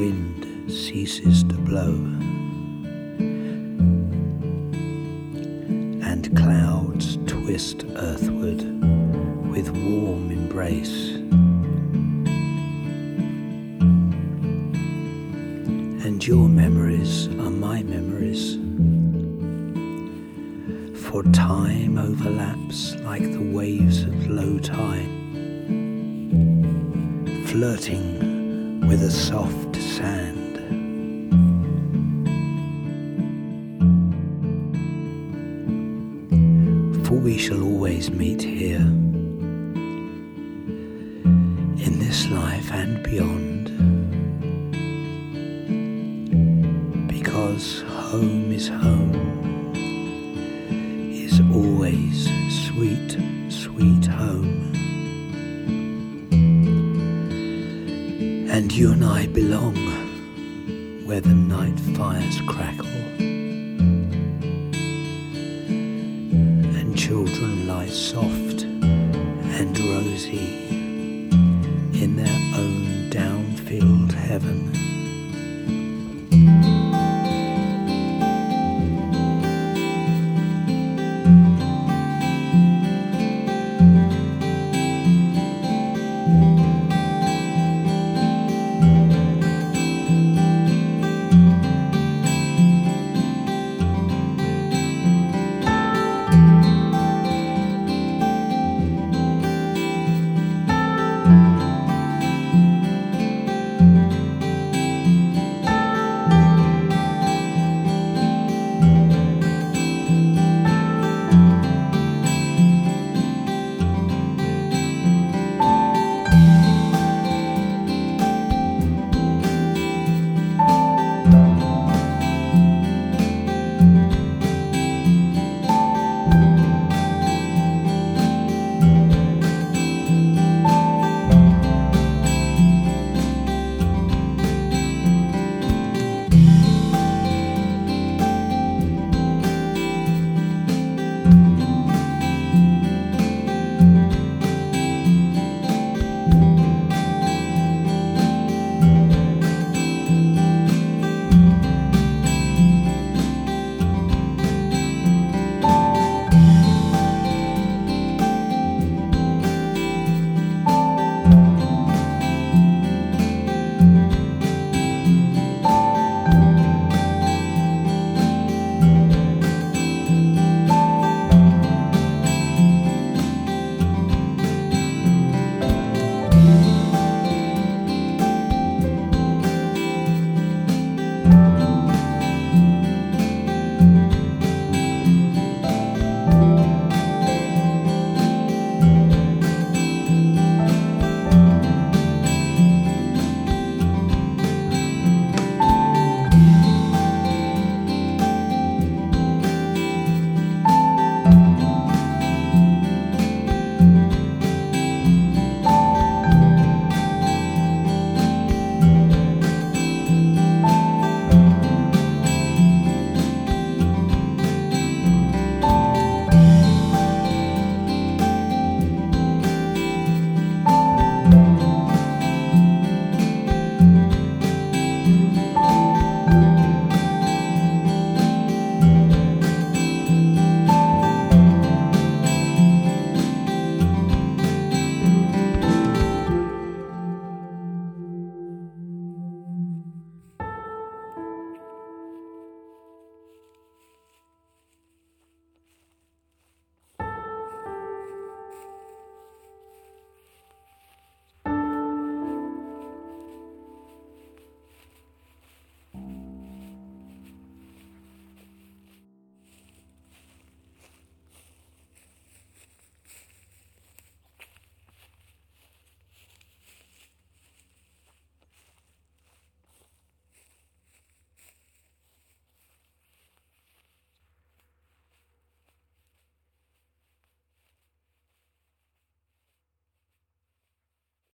wind ceases to blow and clouds twist earthward with warm embrace. And your memories are my memories. For time overlaps like the waves of low tide, flirting with a soft we shall always meet here, in this life and beyond, because home is home, is always sweet, sweet home. And you and I belong where the night fires crackle children lie soft and rosy in their own downfield heaven.